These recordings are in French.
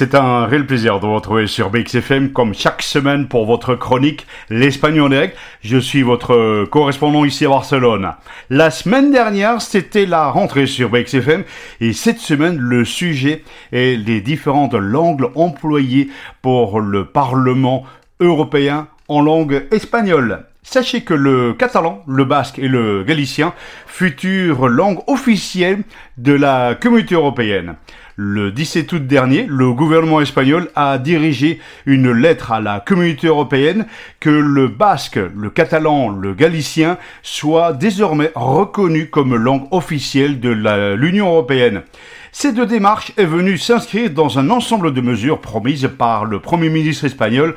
C'est un réel plaisir de vous retrouver sur BXFM comme chaque semaine pour votre chronique L'Espagne en direct. Je suis votre correspondant ici à Barcelone. La semaine dernière, c'était la rentrée sur BXFM et cette semaine, le sujet est les différentes langues employées pour le Parlement européen en langue espagnole. Sachez que le catalan, le basque et le galicien, futures langues officielles de la communauté européenne. Le 17 août dernier, le gouvernement espagnol a dirigé une lettre à la communauté européenne que le basque, le catalan, le galicien soient désormais reconnus comme langue officielle de l'Union européenne. Cette démarche est venue s'inscrire dans un ensemble de mesures promises par le Premier ministre espagnol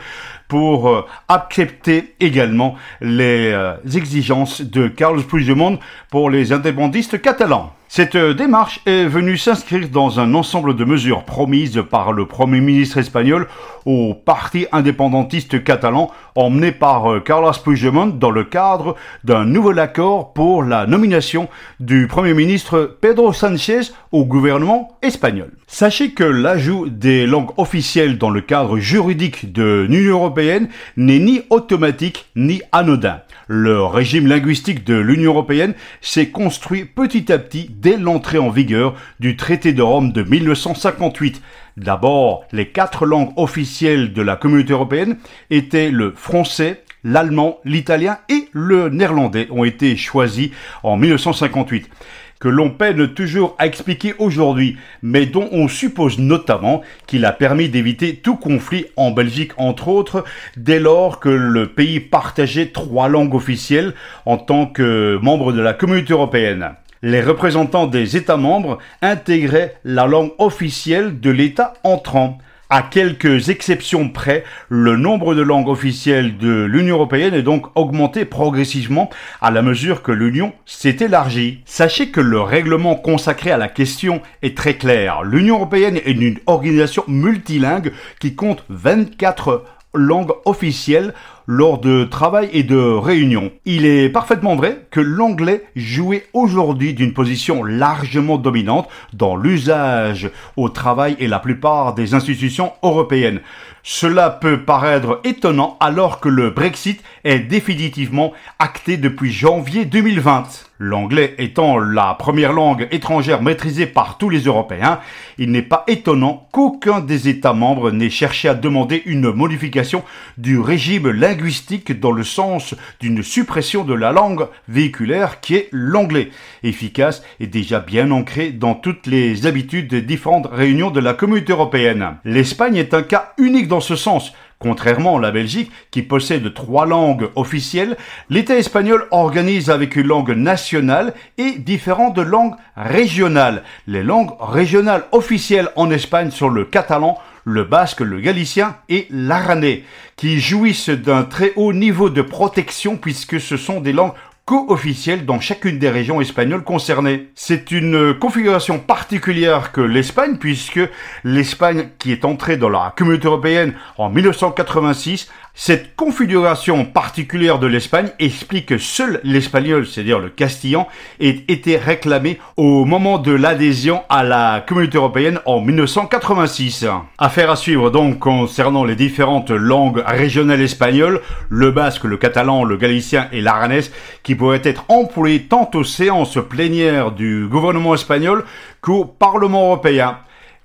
pour euh, accepter également les euh, exigences de Carlos Puigdemont pour les indépendantistes catalans. Cette démarche est venue s'inscrire dans un ensemble de mesures promises par le Premier ministre espagnol au parti indépendantiste catalan emmené par euh, Carlos Puigdemont dans le cadre d'un nouvel accord pour la nomination du Premier ministre Pedro Sánchez au gouvernement espagnol. Sachez que l'ajout des langues officielles dans le cadre juridique de l'Union européenne n'est ni automatique ni anodin. Le régime linguistique de l'Union européenne s'est construit petit à petit dès l'entrée en vigueur du traité de Rome de 1958. D'abord, les quatre langues officielles de la communauté européenne étaient le français, l'allemand, l'italien et le néerlandais ont été choisis en 1958 que l'on peine toujours à expliquer aujourd'hui, mais dont on suppose notamment qu'il a permis d'éviter tout conflit en Belgique entre autres, dès lors que le pays partageait trois langues officielles en tant que membre de la communauté européenne les représentants des États membres intégraient la langue officielle de l'État entrant. À quelques exceptions près, le nombre de langues officielles de l'Union européenne est donc augmenté progressivement à la mesure que l'Union s'est élargie. Sachez que le règlement consacré à la question est très clair. L'Union européenne est une organisation multilingue qui compte 24 langue officielle lors de travail et de réunions. Il est parfaitement vrai que l'anglais jouait aujourd'hui d'une position largement dominante dans l'usage au travail et la plupart des institutions européennes. Cela peut paraître étonnant alors que le Brexit est définitivement acté depuis janvier 2020. L'anglais étant la première langue étrangère maîtrisée par tous les Européens, il n'est pas étonnant qu'aucun des États membres n'ait cherché à demander une modification du régime dans le sens d'une suppression de la langue véhiculaire qui est l'anglais, efficace et déjà bien ancré dans toutes les habitudes des différentes réunions de la communauté européenne. L'Espagne est un cas unique dans ce sens, Contrairement à la Belgique, qui possède trois langues officielles, l'État espagnol organise avec une langue nationale et différentes langues régionales. Les langues régionales officielles en Espagne sont le catalan, le basque, le galicien et l'aranais, qui jouissent d'un très haut niveau de protection puisque ce sont des langues co-officielle dans chacune des régions espagnoles concernées. C'est une configuration particulière que l'Espagne, puisque l'Espagne, qui est entrée dans la communauté européenne en 1986, cette configuration particulière de l'Espagne explique que seul l'espagnol, c'est-à-dire le castillan, ait été réclamé au moment de l'adhésion à la communauté européenne en 1986. Affaire à suivre donc concernant les différentes langues régionales espagnoles, le basque, le catalan, le galicien et l'aranais, qui pourraient être employés tant aux séances plénières du gouvernement espagnol qu'au Parlement européen.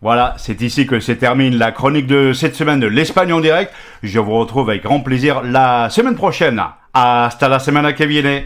Voilà, c'est ici que se termine la chronique de cette semaine de l'Espagne en direct. Je vous retrouve avec grand plaisir la semaine prochaine. Hasta la semana que viene.